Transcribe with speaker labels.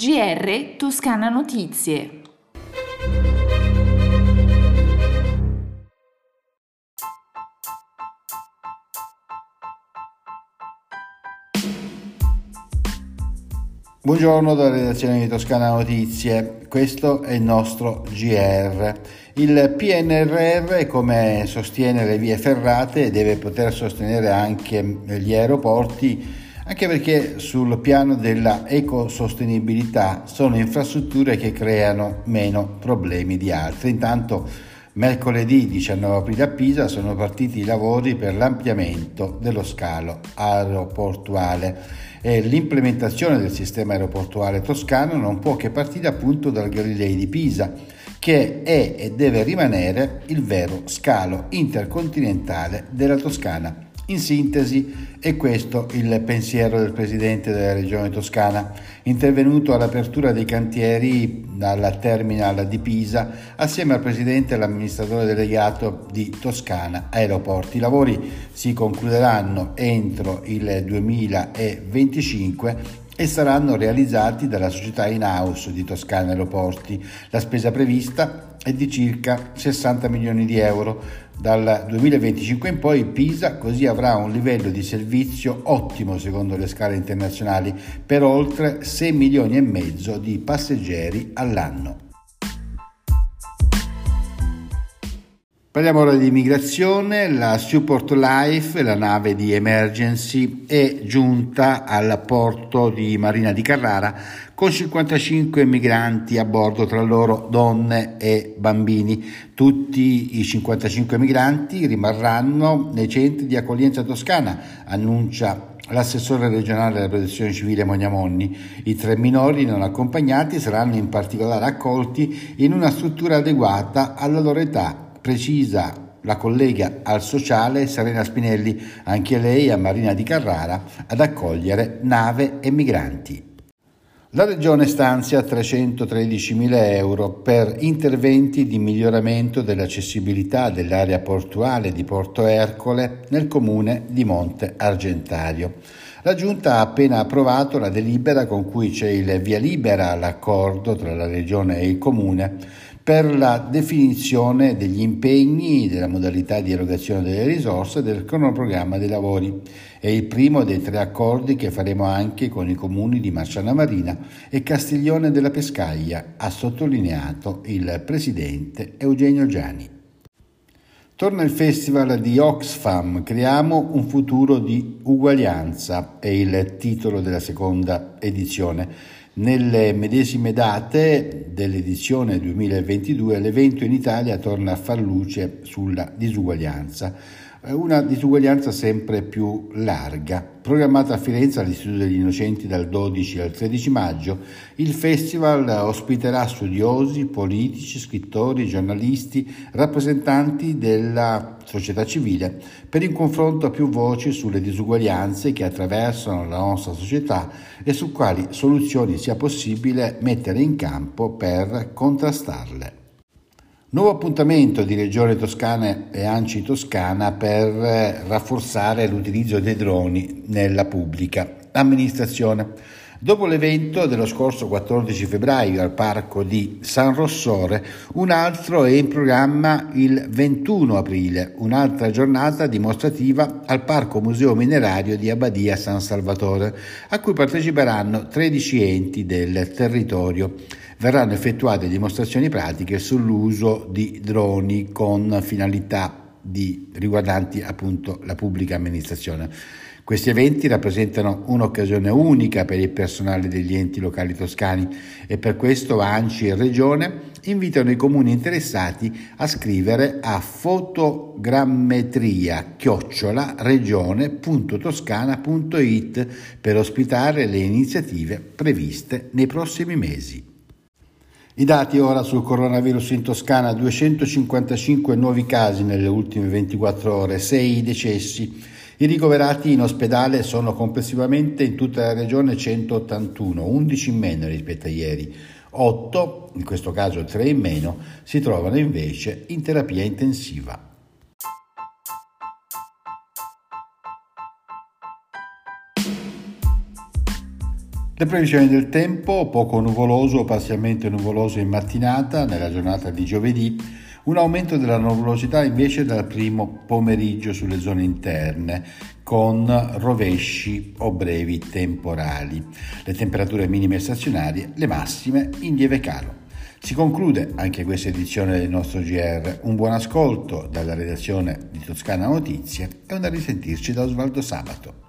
Speaker 1: GR Toscana Notizie.
Speaker 2: Buongiorno dalla redazione di Toscana Notizie, questo è il nostro GR. Il PNRR, come sostiene le vie ferrate, deve poter sostenere anche gli aeroporti, anche perché sul piano della ecosostenibilità sono infrastrutture che creano meno problemi di altre. Intanto mercoledì 19 aprile a Pisa sono partiti i lavori per l'ampliamento dello scalo aeroportuale e l'implementazione del sistema aeroportuale toscano non può che partire appunto dal Galilei di Pisa, che è e deve rimanere il vero scalo intercontinentale della Toscana. In sintesi, è questo il pensiero del Presidente della Regione Toscana, intervenuto all'apertura dei cantieri alla Terminal di Pisa assieme al Presidente e all'amministratore delegato di Toscana Aeroporti. I lavori si concluderanno entro il 2025 e saranno realizzati dalla società in-house di Toscana Aeroporti. La spesa prevista è di circa 60 milioni di euro dal 2025 in poi Pisa così avrà un livello di servizio ottimo secondo le scale internazionali per oltre 6 milioni e mezzo di passeggeri all'anno. Parliamo ora di immigrazione, la Support Life, la nave di emergency, è giunta al porto di Marina di Carrara con 55 migranti a bordo, tra loro donne e bambini. Tutti i 55 migranti rimarranno nei centri di accoglienza toscana, annuncia l'assessore regionale della protezione civile Mognamonni. I tre minori non accompagnati saranno in particolare accolti in una struttura adeguata alla loro età precisa la collega al sociale Serena Spinelli, anche lei a Marina di Carrara, ad accogliere nave e migranti. La Regione stanzia 313.000 euro per interventi di miglioramento dell'accessibilità dell'area portuale di Porto Ercole nel comune di Monte Argentario. La Giunta ha appena approvato la delibera con cui c'è il via libera all'accordo tra la Regione e il comune per la definizione degli impegni, della modalità di erogazione delle risorse e del cronoprogramma dei lavori. È il primo dei tre accordi che faremo anche con i comuni di Marciana Marina e Castiglione della Pescaglia, ha sottolineato il presidente Eugenio Giani. Torna il festival di Oxfam, creiamo un futuro di uguaglianza, è il titolo della seconda edizione. Nelle medesime date dell'edizione 2022 l'evento in Italia torna a far luce sulla disuguaglianza, una disuguaglianza sempre più larga. Programmata a Firenze all'Istituto degli Innocenti dal 12 al 13 maggio, il festival ospiterà studiosi, politici, scrittori, giornalisti, rappresentanti della società civile per un confronto a più voci sulle disuguaglianze che attraversano la nostra società e su quali soluzioni sia possibile mettere in campo per contrastarle. Nuovo appuntamento di Regione Toscana e Anci Toscana per rafforzare l'utilizzo dei droni nella pubblica amministrazione. Dopo l'evento dello scorso 14 febbraio al parco di San Rossore, un altro è in programma il 21 aprile, un'altra giornata dimostrativa al Parco Museo Minerario di Abbadia San Salvatore, a cui parteciperanno 13 enti del territorio. Verranno effettuate dimostrazioni pratiche sull'uso di droni con finalità di, riguardanti appunto la pubblica amministrazione. Questi eventi rappresentano un'occasione unica per il personale degli enti locali toscani e per questo ANCI e Regione invitano i comuni interessati a scrivere a fotogrammetria regione.toscana.it per ospitare le iniziative previste nei prossimi mesi. I dati ora sul coronavirus in Toscana, 255 nuovi casi nelle ultime 24 ore, 6 decessi. I ricoverati in ospedale sono complessivamente in tutta la regione 181, 11 in meno rispetto a ieri. 8, in questo caso 3 in meno, si trovano invece in terapia intensiva. Le previsioni del tempo, poco nuvoloso o parzialmente nuvoloso in mattinata nella giornata di giovedì, un aumento della nuvolosità invece dal primo pomeriggio sulle zone interne, con rovesci o brevi temporali. Le temperature minime stazionarie, le massime in lieve calo. Si conclude anche questa edizione del nostro GR. Un buon ascolto dalla redazione di Toscana Notizie e un risentirci da Osvaldo Sabato.